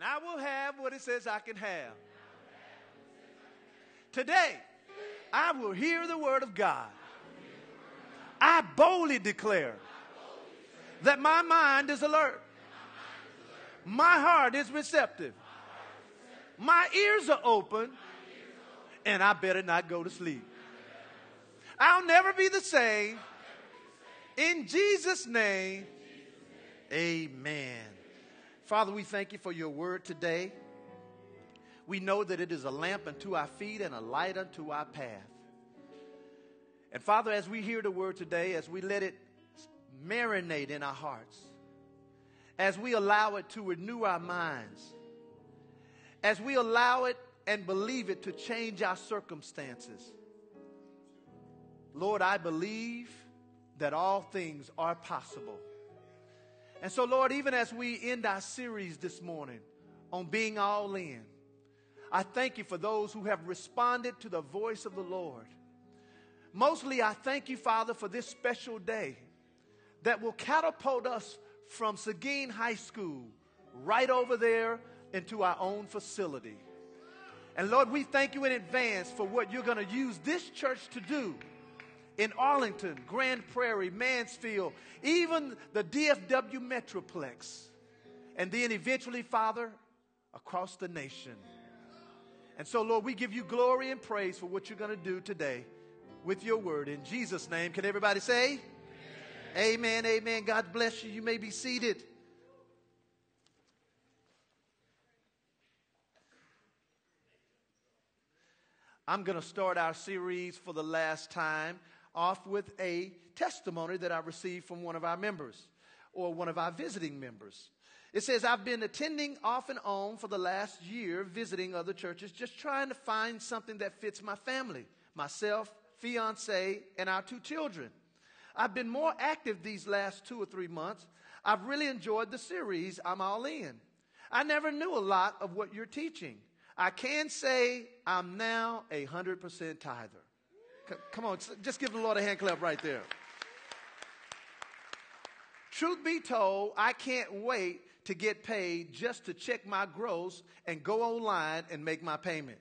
And I will have what it says I can have. Today, I will hear the word of God. I boldly declare that my mind is alert. My heart is receptive. My ears are open. And I better not go to sleep. I'll never be the same. In Jesus' name, amen. Father, we thank you for your word today. We know that it is a lamp unto our feet and a light unto our path. And Father, as we hear the word today, as we let it marinate in our hearts, as we allow it to renew our minds, as we allow it and believe it to change our circumstances, Lord, I believe that all things are possible. And so, Lord, even as we end our series this morning on being all in, I thank you for those who have responded to the voice of the Lord. Mostly, I thank you, Father, for this special day that will catapult us from Seguin High School right over there into our own facility. And Lord, we thank you in advance for what you're going to use this church to do in Arlington, Grand Prairie, Mansfield, even the DFW Metroplex, and then eventually, Father, across the nation. And so, Lord, we give you glory and praise for what you're going to do today with your word. In Jesus' name, can everybody say? Amen, amen. amen. God bless you. You may be seated. I'm going to start our series for the last time off with a testimony that I received from one of our members or one of our visiting members. It says, I've been attending off and on for the last year, visiting other churches, just trying to find something that fits my family, myself, fiance, and our two children. I've been more active these last two or three months. I've really enjoyed the series, I'm All In. I never knew a lot of what you're teaching. I can say I'm now a 100% tither. Come on, just give the Lord a hand clap right there. Truth be told, I can't wait to get paid just to check my gross and go online and make my payment.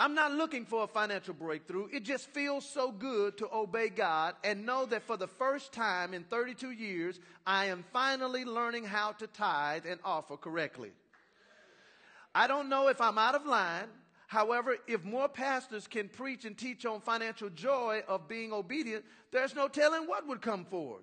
I'm not looking for a financial breakthrough. It just feels so good to obey God and know that for the first time in 32 years, I am finally learning how to tithe and offer correctly. I don't know if I'm out of line. However, if more pastors can preach and teach on financial joy of being obedient, there's no telling what would come forth.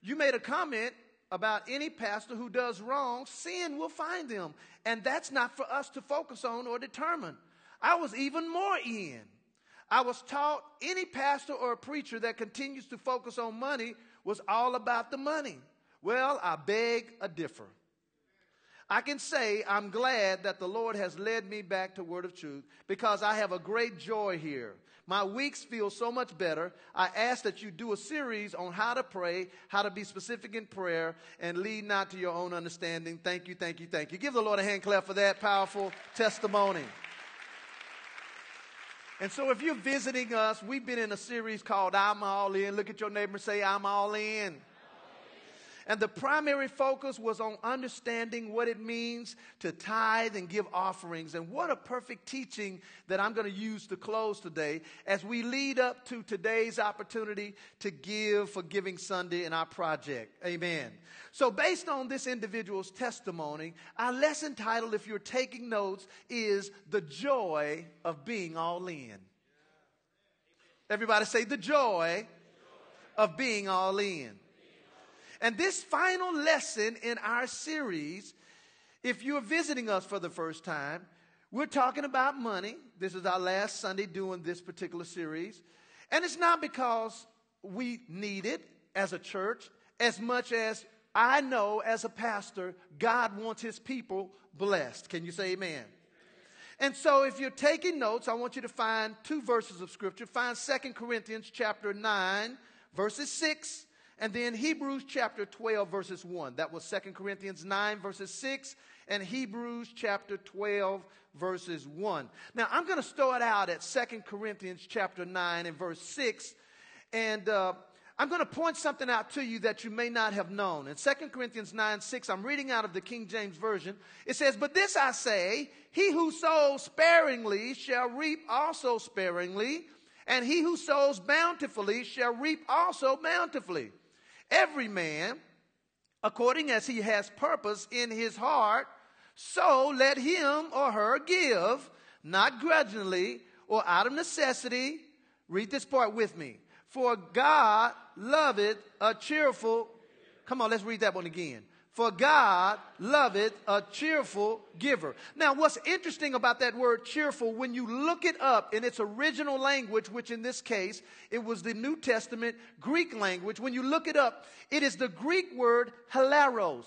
You made a comment about any pastor who does wrong, sin will find them. And that's not for us to focus on or determine. I was even more in. I was taught any pastor or preacher that continues to focus on money was all about the money. Well, I beg a differ. I can say I'm glad that the Lord has led me back to Word of Truth because I have a great joy here. My weeks feel so much better. I ask that you do a series on how to pray, how to be specific in prayer, and lead not to your own understanding. Thank you, thank you, thank you. Give the Lord a hand clap for that powerful testimony. And so, if you're visiting us, we've been in a series called I'm All In. Look at your neighbor and say, I'm all in. And the primary focus was on understanding what it means to tithe and give offerings. And what a perfect teaching that I'm going to use to close today as we lead up to today's opportunity to give for Giving Sunday in our project. Amen. So, based on this individual's testimony, our lesson title, if you're taking notes, is The Joy of Being All In. Everybody say, The joy of being all in. And this final lesson in our series, if you're visiting us for the first time, we're talking about money. This is our last Sunday doing this particular series. And it's not because we need it as a church as much as I know as a pastor, God wants his people blessed. Can you say amen? And so if you're taking notes, I want you to find two verses of scripture. Find Second Corinthians chapter 9, verses 6 and then Hebrews chapter 12, verses 1. That was 2 Corinthians 9, verses 6, and Hebrews chapter 12, verses 1. Now, I'm going to start out at 2 Corinthians chapter 9 and verse 6. And uh, I'm going to point something out to you that you may not have known. In 2 Corinthians 9 6, I'm reading out of the King James Version. It says, But this I say, he who sows sparingly shall reap also sparingly, and he who sows bountifully shall reap also bountifully. Every man, according as he has purpose in his heart, so let him or her give, not grudgingly or out of necessity. Read this part with me. For God loveth a cheerful. Come on, let's read that one again. For God loveth a cheerful giver. Now, what's interesting about that word cheerful, when you look it up in its original language, which in this case, it was the New Testament Greek language, when you look it up, it is the Greek word hilaros.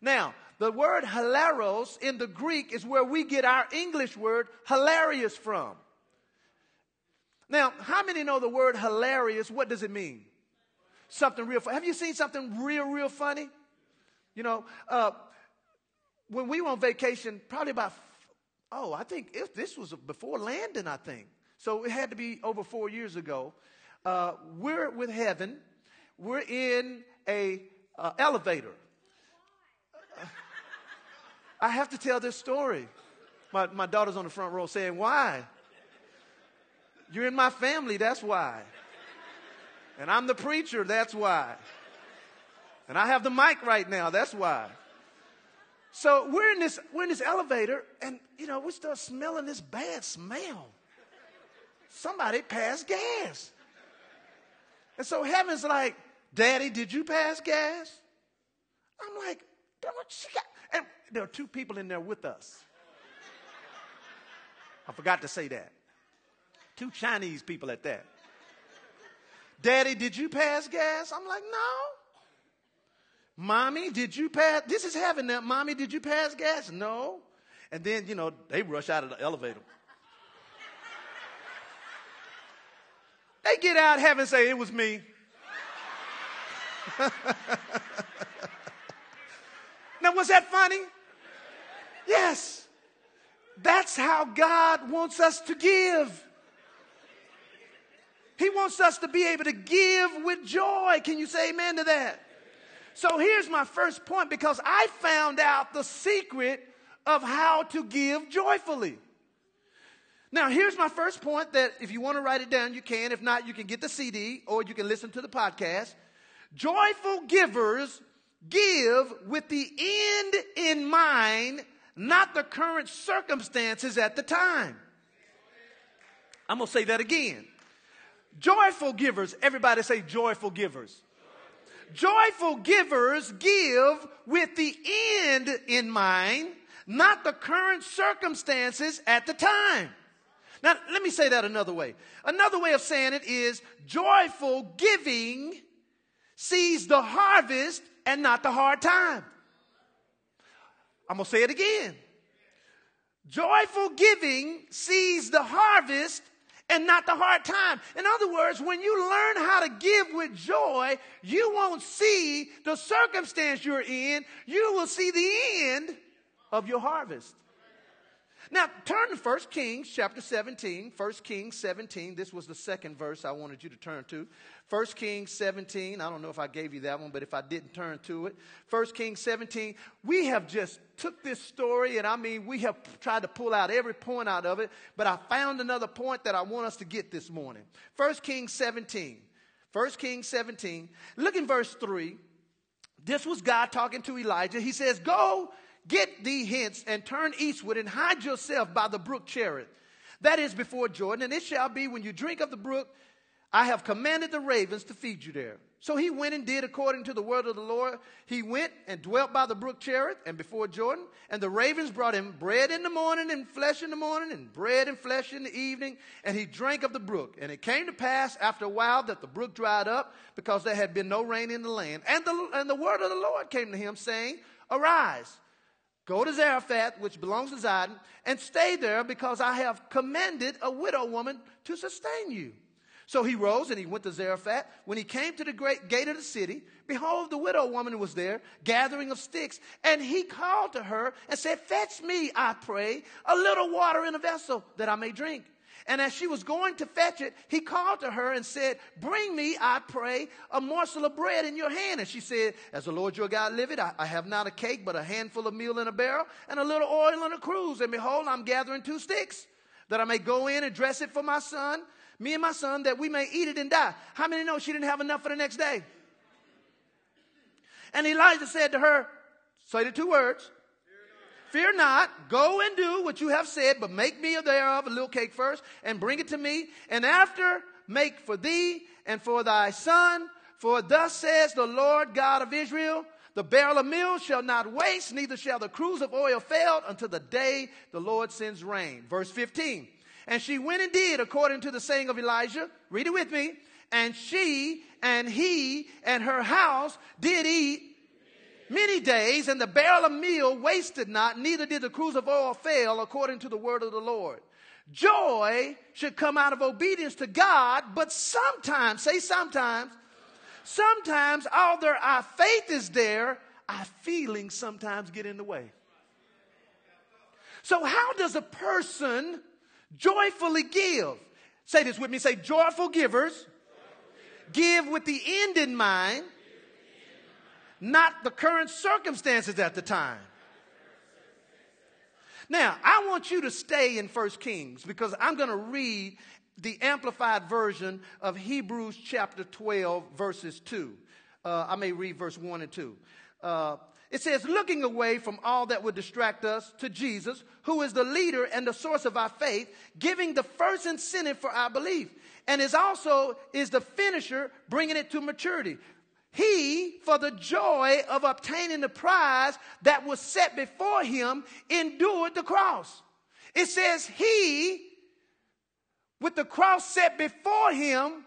Now, the word hilaros in the Greek is where we get our English word hilarious from. Now, how many know the word hilarious? What does it mean? Something real funny. Have you seen something real, real funny? You know, uh, when we were on vacation, probably about, oh, I think if this was before landing, I think. So it had to be over four years ago. Uh, we're with heaven. We're in a uh, elevator. I have to tell this story. My, my daughter's on the front row saying, Why? You're in my family, that's why. And I'm the preacher, that's why. And I have the mic right now, that's why. So we're in this, we're in this elevator, and you know, we start smelling this bad smell. Somebody passed gas. And so heaven's like, Daddy, did you pass gas? I'm like, don't she got and there are two people in there with us. I forgot to say that. Two Chinese people at that. Daddy, did you pass gas? I'm like, no. Mommy, did you pass? This is heaven now. Mommy, did you pass gas? No. And then, you know, they rush out of the elevator. they get out heaven say, it was me. now, was that funny? Yes. That's how God wants us to give. He wants us to be able to give with joy. Can you say amen to that? So here's my first point because I found out the secret of how to give joyfully. Now, here's my first point that if you want to write it down, you can. If not, you can get the CD or you can listen to the podcast. Joyful givers give with the end in mind, not the current circumstances at the time. I'm going to say that again. Joyful givers, everybody say joyful givers. Joyful givers give with the end in mind, not the current circumstances at the time. Now, let me say that another way. Another way of saying it is joyful giving sees the harvest and not the hard time. I'm going to say it again. Joyful giving sees the harvest and not the hard time. In other words, when you learn how to give with joy, you won't see the circumstance you're in, you will see the end of your harvest. Now, turn to 1 Kings chapter 17. 1 Kings 17. This was the second verse I wanted you to turn to. 1 Kings 17. I don't know if I gave you that one, but if I didn't turn to it. 1 Kings 17. We have just took this story, and I mean, we have tried to pull out every point out of it, but I found another point that I want us to get this morning. 1 Kings 17. 1 Kings 17. Look in verse 3. This was God talking to Elijah. He says, Go Get thee hence and turn eastward and hide yourself by the brook Cherith. That is before Jordan. And it shall be when you drink of the brook, I have commanded the ravens to feed you there. So he went and did according to the word of the Lord. He went and dwelt by the brook Cherith and before Jordan. And the ravens brought him bread in the morning and flesh in the morning and bread and flesh in the evening. And he drank of the brook. And it came to pass after a while that the brook dried up because there had been no rain in the land. And the, and the word of the Lord came to him saying, Arise Go to Zarephath, which belongs to Zidon, and stay there because I have commanded a widow woman to sustain you. So he rose and he went to Zarephath. When he came to the great gate of the city, behold, the widow woman was there, gathering of sticks. And he called to her and said, Fetch me, I pray, a little water in a vessel that I may drink. And as she was going to fetch it, he called to her and said, Bring me, I pray, a morsel of bread in your hand. And she said, As the Lord your God liveth, I, I have not a cake, but a handful of meal in a barrel, and a little oil in a cruse. And behold, I'm gathering two sticks, that I may go in and dress it for my son, me and my son, that we may eat it and die. How many know she didn't have enough for the next day? And Elijah said to her, Say the two words, Fear not, go and do what you have said, but make me thereof a little cake first, and bring it to me, and after make for thee and for thy son. For thus says the Lord God of Israel, the barrel of meal shall not waste, neither shall the cruse of oil fail until the day the Lord sends rain. Verse 15. And she went and did according to the saying of Elijah. Read it with me. And she and he and her house did eat many days, and the barrel of meal wasted not, neither did the cruse of oil fail, according to the word of the Lord. Joy should come out of obedience to God, but sometimes, say sometimes, sometimes, although our faith is there, our feelings sometimes get in the way. So, how does a person joyfully give? Say this with me say, joyful givers give with the end in mind not the current circumstances at the time. Now, I want you to stay in 1 Kings because I'm going to read the amplified version of Hebrews chapter 12, verses 2. Uh, I may read verse 1 and 2. Uh, it says, looking away from all that would distract us to Jesus, who is the leader and the source of our faith, giving the first incentive for our belief, and is also is the finisher, bringing it to maturity. He, for the joy of obtaining the prize that was set before him, endured the cross. It says, He, with the cross set before him,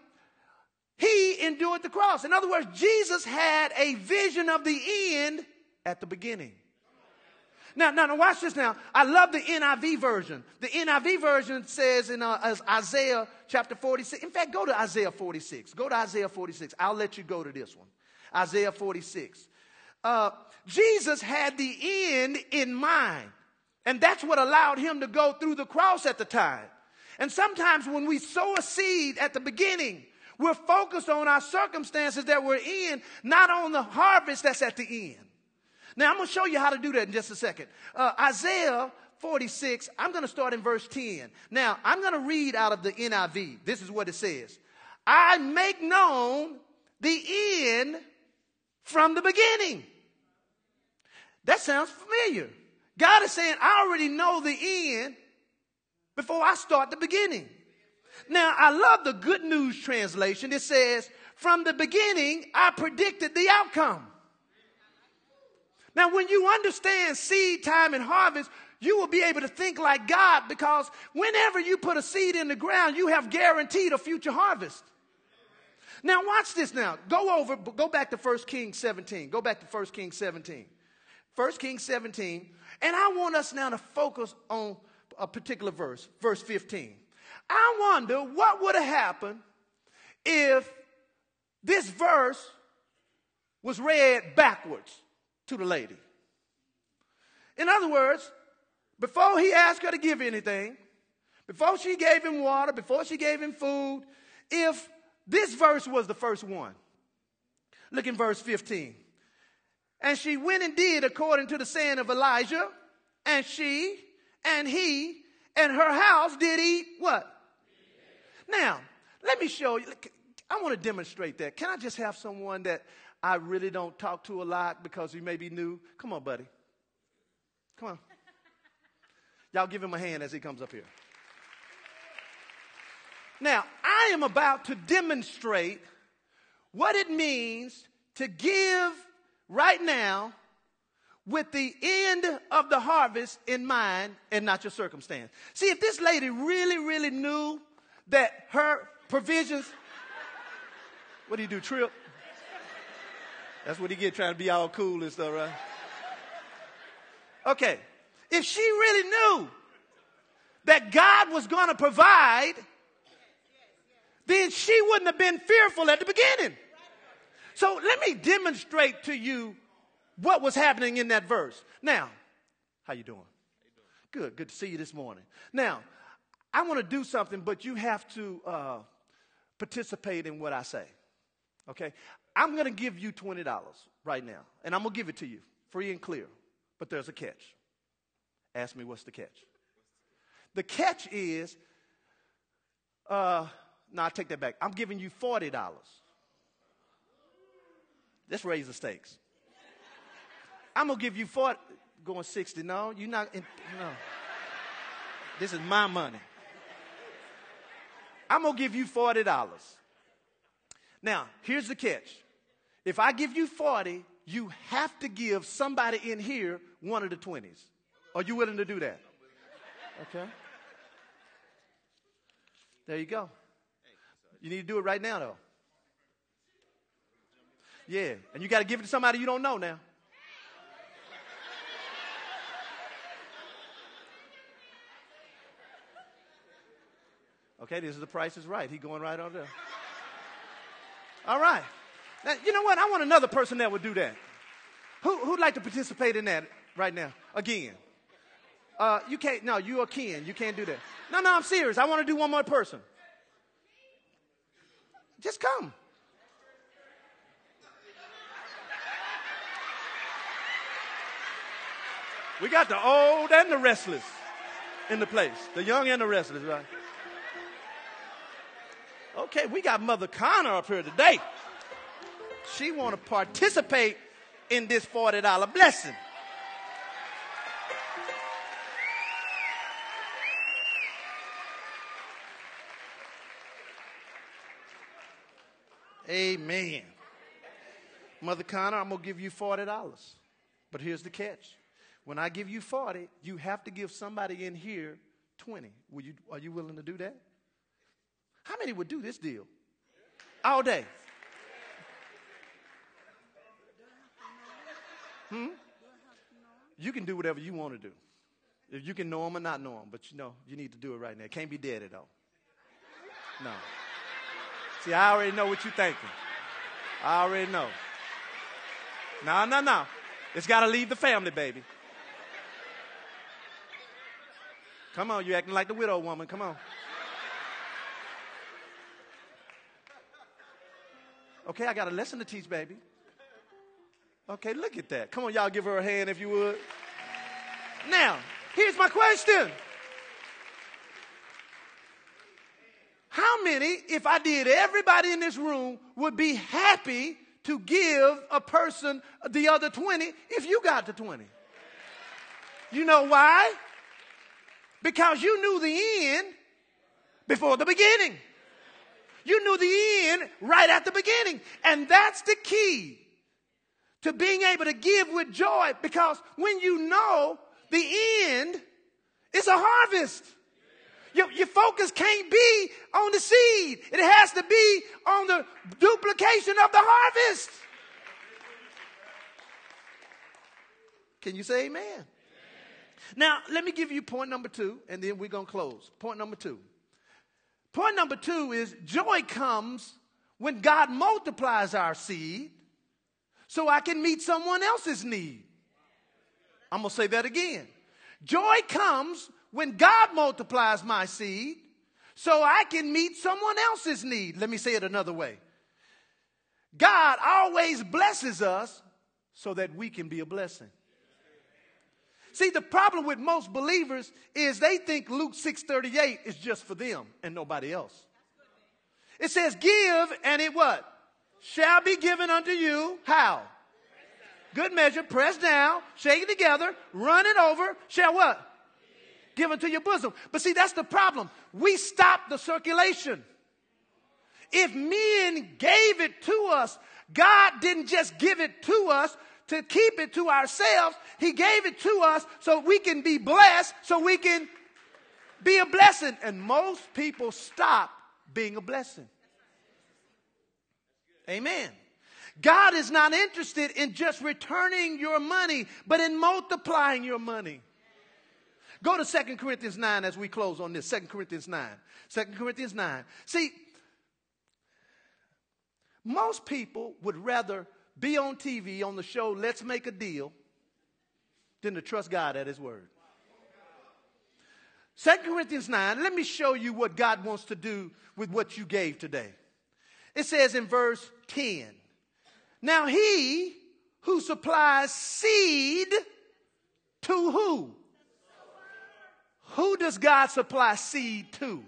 he endured the cross. In other words, Jesus had a vision of the end at the beginning. Now, now, now, watch this now. I love the NIV version. The NIV version says in uh, Isaiah chapter 46. In fact, go to Isaiah 46. Go to Isaiah 46. I'll let you go to this one. Isaiah 46. Uh, Jesus had the end in mind, and that's what allowed him to go through the cross at the time. And sometimes when we sow a seed at the beginning, we're focused on our circumstances that we're in, not on the harvest that's at the end. Now, I'm going to show you how to do that in just a second. Uh, Isaiah 46, I'm going to start in verse 10. Now, I'm going to read out of the NIV. This is what it says I make known the end from the beginning. That sounds familiar. God is saying, I already know the end before I start the beginning. Now, I love the good news translation. It says, From the beginning, I predicted the outcome. Now, when you understand seed time and harvest, you will be able to think like God because whenever you put a seed in the ground, you have guaranteed a future harvest. Now watch this now. Go over, go back to 1 Kings 17. Go back to 1 Kings 17. 1 Kings 17. And I want us now to focus on a particular verse, verse 15. I wonder what would have happened if this verse was read backwards to the lady. In other words, before he asked her to give anything, before she gave him water, before she gave him food, if this verse was the first one. Look in verse 15. And she went and did according to the saying of Elijah, and she and he and her house did eat what? Now, let me show you. I want to demonstrate that. Can I just have someone that I really don't talk to a lot because he may be new? Come on, buddy. Come on. Y'all give him a hand as he comes up here. Now, I am about to demonstrate what it means to give right now with the end of the harvest in mind and not your circumstance. See, if this lady really, really knew that her provisions, what do you do, trip? That's what he get trying to be all cool and stuff, right? Okay. If she really knew that God was going to provide then she wouldn't have been fearful at the beginning. So let me demonstrate to you what was happening in that verse. Now, how you doing? Good, good to see you this morning. Now, I want to do something, but you have to uh, participate in what I say. Okay? I'm going to give you $20 right now, and I'm going to give it to you free and clear. But there's a catch. Ask me what's the catch. The catch is, uh, no, I take that back. I'm giving you $40. Let's raise the stakes. I'm going to give you 40, going 60. No, you're not, in, no. This is my money. I'm going to give you $40. Now, here's the catch. If I give you 40, you have to give somebody in here one of the 20s. Are you willing to do that? Okay. There you go. You need to do it right now, though. Yeah, and you got to give it to somebody you don't know now. Okay, this is the price is right. He going right on there. All right. Now, you know what? I want another person that would do that. Who, who'd like to participate in that right now? Again. Uh, you can't, no, you are Ken. You can't do that. No, no, I'm serious. I want to do one more person. Just come. We got the old and the restless in the place. The young and the restless, right? Okay, we got Mother Connor up here today. She want to participate in this $40 blessing. Amen. Mother Connor, I'm going to give you $40. But here's the catch. When I give you 40, you have to give somebody in here 20. Will you, are you willing to do that? How many would do this deal? All day. Hmm? You can do whatever you want to do. If you can know them or not know them, but you know, you need to do it right now. Can't be dead at all. No. See, I already know what you're thinking. I already know. No, no, no. It's got to leave the family, baby. Come on, you're acting like the widow woman. Come on. Okay, I got a lesson to teach, baby. Okay, look at that. Come on, y'all give her a hand if you would. Now, here's my question. How many, if I did, everybody in this room would be happy to give a person the other 20 if you got the 20? You know why? Because you knew the end before the beginning. You knew the end right at the beginning. And that's the key to being able to give with joy because when you know the end is a harvest. Your, your, focus can't be on the seed. It has to be on the duplication of the harvest. Can you say amen? amen? Now, let me give you point number two, and then we're going to close. Point number two. Point number two is joy comes when God multiplies our seed so I can meet someone else's need. I'm going to say that again. Joy comes when God multiplies my seed so I can meet someone else's need. Let me say it another way. God always blesses us so that we can be a blessing. See, the problem with most believers is they think Luke 6:38 is just for them and nobody else. It says, "Give and it what? Shall be given unto you how? Good measure, pressed down, shake it together, run it over, shall what? Give to your bosom. But see, that's the problem. We stop the circulation. If men gave it to us, God didn't just give it to us, to keep it to ourselves. He gave it to us so we can be blessed, so we can be a blessing. And most people stop being a blessing. Amen. God is not interested in just returning your money, but in multiplying your money. Go to 2 Corinthians 9 as we close on this. 2 Corinthians 9. 2 Corinthians 9. See, most people would rather be on TV on the show Let's Make a Deal than to trust God at His Word. 2 Corinthians 9, let me show you what God wants to do with what you gave today. It says in verse 10 Now he who supplies seed to who? Who does God supply seed to?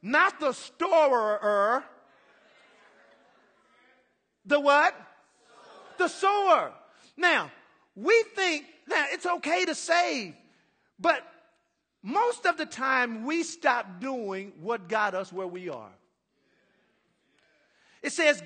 Not the storer. The what? The sower. Now, we think that it's okay to save, but most of the time we stop doing what got us where we are. It says,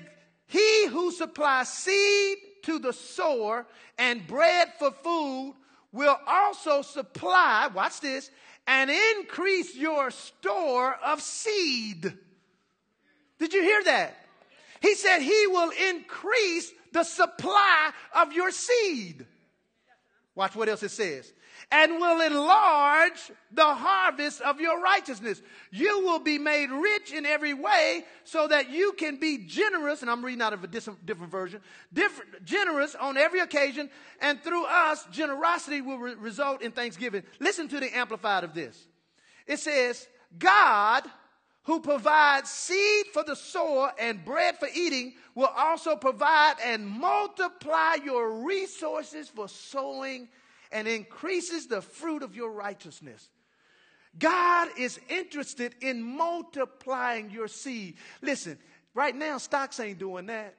He who supplies seed to the sower and bread for food will also supply, watch this, and increase your store of seed. Did you hear that? He said he will increase the supply of your seed. Watch what else it says and will enlarge the harvest of your righteousness. You will be made rich in every way so that you can be generous, and I'm reading out of a different, version, different, generous on every occasion, and through us, generosity will re- result in thanksgiving. Listen to the amplified of this. It says, God who provides seed for the sower and bread for eating will also provide and multiply your resources for sowing and increases the fruit of your righteousness. God is interested in multiplying your seed. Listen, right now, stocks ain't doing that.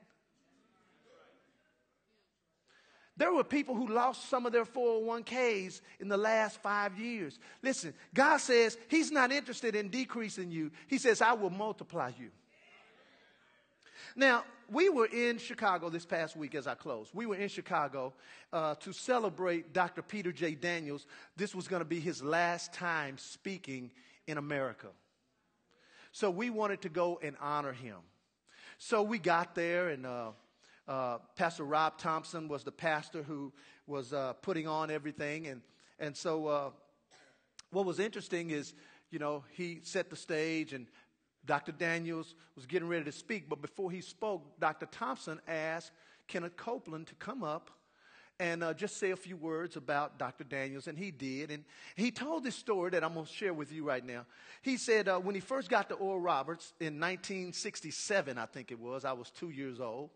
There were people who lost some of their 401ks in the last five years. Listen, God says He's not interested in decreasing you, He says, I will multiply you. Now, we were in Chicago this past week as I close. We were in Chicago uh, to celebrate Dr. Peter J. Daniels. This was going to be his last time speaking in America. So we wanted to go and honor him. So we got there, and uh, uh, Pastor Robb Thompson was the pastor who was uh, putting on everything. And, and so uh, what was interesting is, you know, he set the stage and Dr. Daniels was getting ready to speak, but before he spoke, Dr. Thompson asked Kenneth Copeland to come up and uh, just say a few words about Dr. Daniels, and he did. And he told this story that I'm going to share with you right now. He said uh, when he first got to Oral Roberts in 1967, I think it was, I was two years old,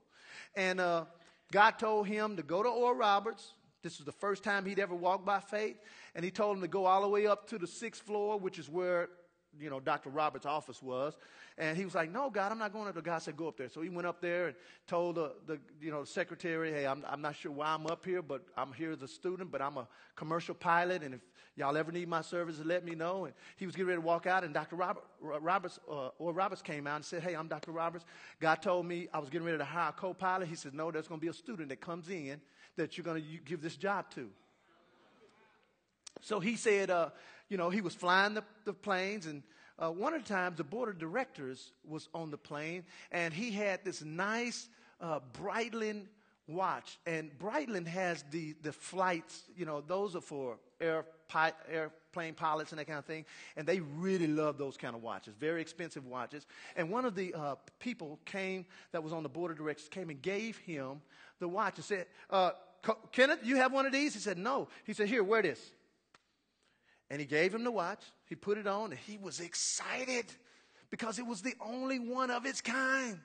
and uh, God told him to go to Oral Roberts. This was the first time he'd ever walked by faith, and he told him to go all the way up to the sixth floor, which is where you know, Dr. Roberts' office was. And he was like, no, God, I'm not going up there. God said, go up there. So he went up there and told the, the you know, secretary, hey, I'm, I'm not sure why I'm up here, but I'm here as a student, but I'm a commercial pilot. And if y'all ever need my services, let me know. And he was getting ready to walk out, and Dr. Robert, Roberts, uh, or Roberts came out and said, hey, I'm Dr. Roberts. God told me I was getting ready to hire a co-pilot. He said, no, there's going to be a student that comes in that you're going to give this job to. So he said, uh, you know, he was flying the, the planes and uh, one of the times the board of directors was on the plane and he had this nice uh, Breitling watch. And Breitling has the, the flights, you know, those are for air, pi- airplane pilots and that kind of thing. And they really love those kind of watches, very expensive watches. And one of the uh, people came that was on the board of directors came and gave him the watch and said, uh, Kenneth, you have one of these? He said, no. He said, here, wear this. And he gave him the watch. He put it on and he was excited because it was the only one of its kind.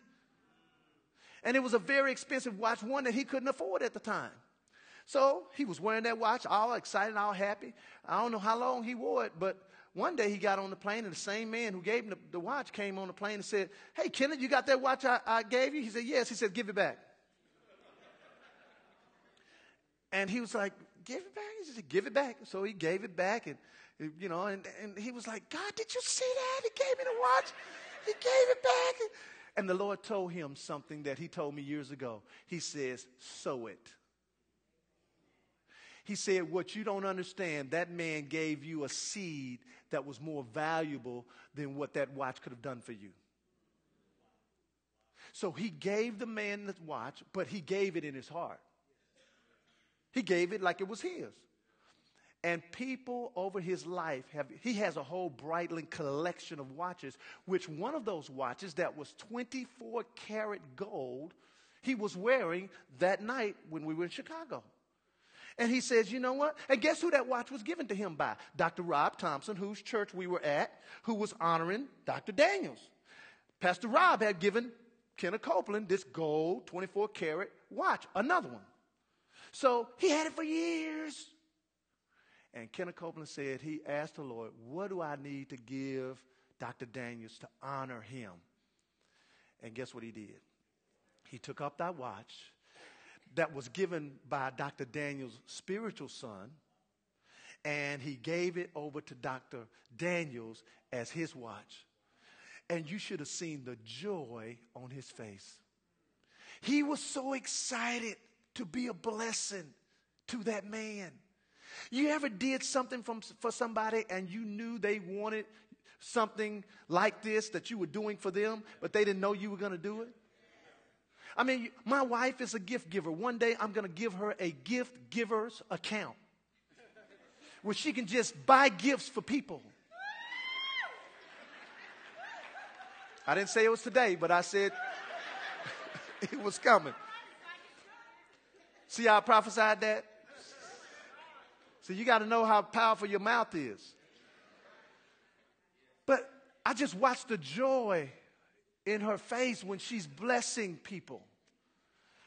And it was a very expensive watch, one that he couldn't afford at the time. So he was wearing that watch, all excited, all happy. I don't know how long he wore it, but one day he got on the plane, and the same man who gave him the, the watch came on the plane and said, Hey, Kenneth, you got that watch I, I gave you? He said, Yes. He said, Give it back. and he was like, Give it back? He said, Give it back. So he gave it back, and you know, and, and he was like, God, did you see that? He gave me the watch. He gave it back. And the Lord told him something that he told me years ago. He says, sow it. He said, What you don't understand, that man gave you a seed that was more valuable than what that watch could have done for you. So he gave the man the watch, but he gave it in his heart. He gave it like it was his. And people over his life have, he has a whole Breitling collection of watches, which one of those watches that was 24 karat gold, he was wearing that night when we were in Chicago. And he says, You know what? And guess who that watch was given to him by? Dr. Robb Thompson, whose church we were at, who was honoring Dr. Daniels. Pastor Robb had given Kenneth Copeland this gold 24 karat watch, another one. So he had it for years. And Kenneth Copeland said he asked the Lord, What do I need to give Dr. Daniels to honor him? And guess what he did? He took up that watch that was given by Dr. Daniels' spiritual son, and he gave it over to Dr. Daniels as his watch. And you should have seen the joy on his face. He was so excited to be a blessing to that man. You ever did something from, for somebody and you knew they wanted something like this that you were doing for them, but they didn't know you were going to do it? I mean, my wife is a gift giver. One day I'm going to give her a gift giver's account where she can just buy gifts for people. I didn't say it was today, but I said it was coming. See how I prophesied that? So you got to know how powerful your mouth is. But I just watched the joy in her face when she's blessing people.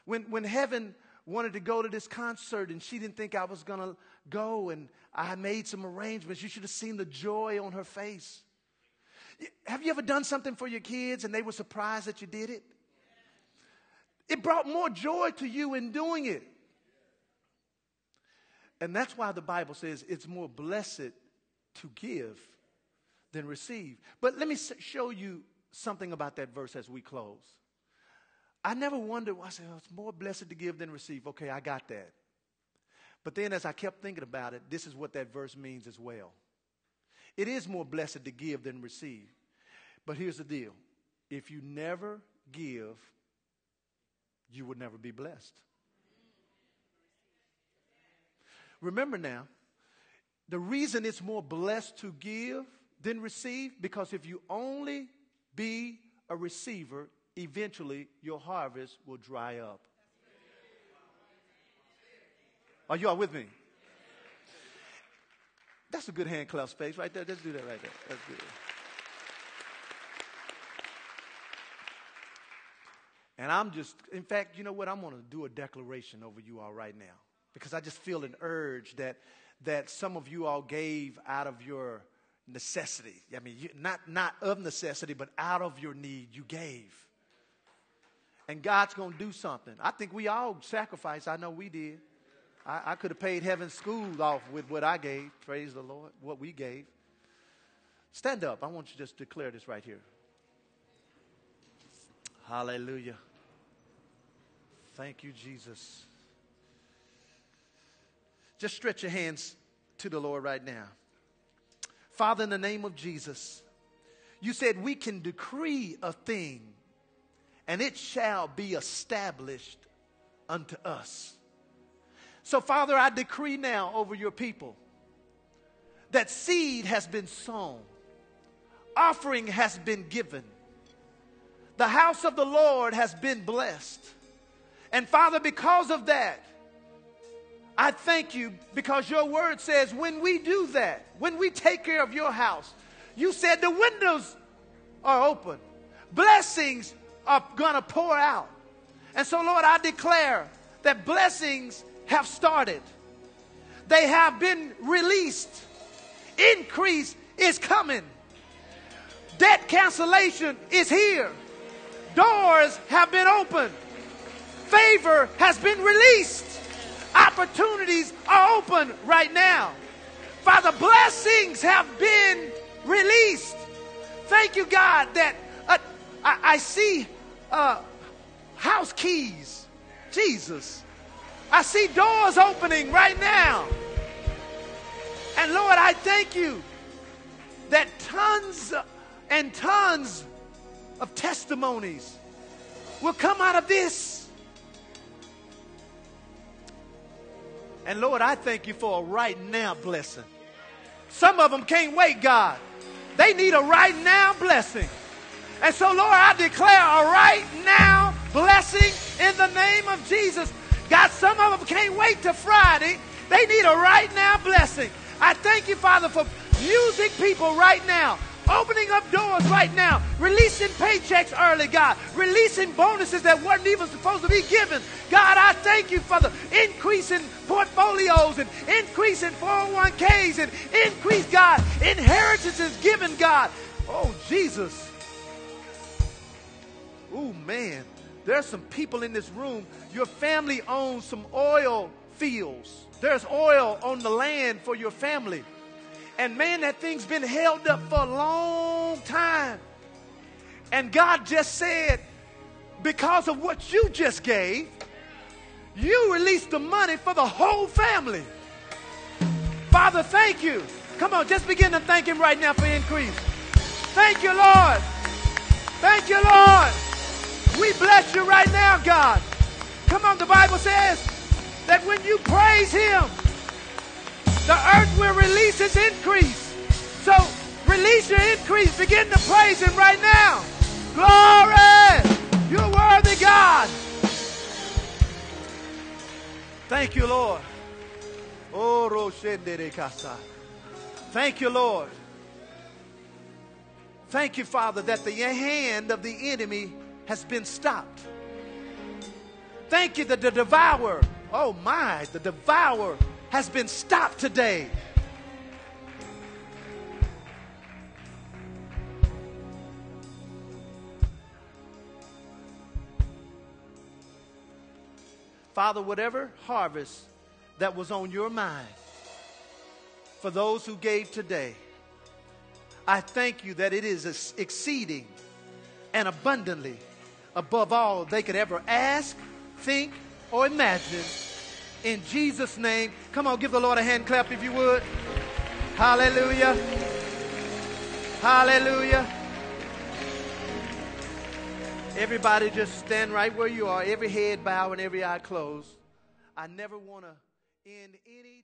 When, when heaven wanted to go to this concert and she didn't think I was going to go and I made some arrangements, you should have seen the joy on her face. Have you ever done something for your kids and they were surprised that you did it? It brought more joy to you in doing it. And that's why the Bible says it's more blessed to give than receive. But let me show you something about that verse as we close. I never wondered, I said, oh, it's more blessed to give than receive. Okay, I got that. But then as I kept thinking about it, this is what that verse means as well. It is more blessed to give than receive. But here's the deal if you never give, you would never be blessed. Remember now, the reason it's more blessed to give than receive, because if you only be a receiver, eventually your harvest will dry up. Are you all with me? That's a good hand clap space right there. Let's do that right there. That's good. And I'm just, in fact, you know what? I'm going to do a declaration over you all right now because I just feel an urge that that some of you all gave out of your necessity. I mean, you, not not of necessity, but out of your need, you gave. And God's going to do something. I think we all sacrificed. I know we did. I, I could have paid heaven's school off with what I gave. Praise the Lord, what we gave. Stand up. I want you to just declare this right here. Hallelujah. Thank you, Jesus. Just stretch your hands to the Lord right now. Father, in the name of Jesus, you said we can decree a thing and it shall be established unto us. So, Father, I decree now over your people that seed has been sown, offering has been given, the house of the Lord has been blessed. And, Father, because of that, I thank you because your word says when we do that, when we take care of your house, you said the windows are open, blessings are going to pour out. And so, Lord, I declare that blessings have started, they have been released, increase is coming, debt cancellation is here, doors have been opened, favor has been released. Opportunities are open right now. Father, blessings have been released. Thank you, God, that uh, I, I, see uh, house keys. Jesus. I see doors opening right now. And Lord, I thank you that tons and tons of testimonies will come out of this. And Lord, I thank you for a right now blessing. Some of them can't wait, God. They need a right now blessing. And so, Lord, I declare a right now blessing in the name of Jesus. God, some of them can't wait till Friday. They need a right now blessing. I thank you, Father, for using people right now opening up doors right now, releasing paychecks early, God, releasing bonuses that weren't even supposed to be given. God, I thank you for the increase in portfolios and increase in 401ks and increase, God, inheritances given, God. Oh, Jesus. Oh, man. There's some people in this room. Your family owns some oil fields. There's oil on the land for your family. And man, that thing's been held up for a long time. And God just said, because of what you just gave, you released the money for the whole family. Father, thank you. Come on, just begin to thank Him right now for increase. Thank you, Lord. Thank you, Lord. We bless you right now, God. Come on, the Bible says that when you praise Him, the earth will release its increase. So release your increase. Begin to praise Him right now. Glory! You're worthy, God. Thank you, Lord. Oh, Thank you, Lord. Thank you, Father, that the hand of the enemy has been stopped. Thank you that the devourer, oh my, the devourer has been stopped today. Father, whatever harvest that was on your mind for those who gave today, I thank you that it is exceeding and abundantly above all they could ever ask, think, or imagine in Jesus' name. Come on, give the Lord a hand clap if you would. Hallelujah. Hallelujah. Everybody just stand right where you are, every head bow and every eye closed. I never want to end any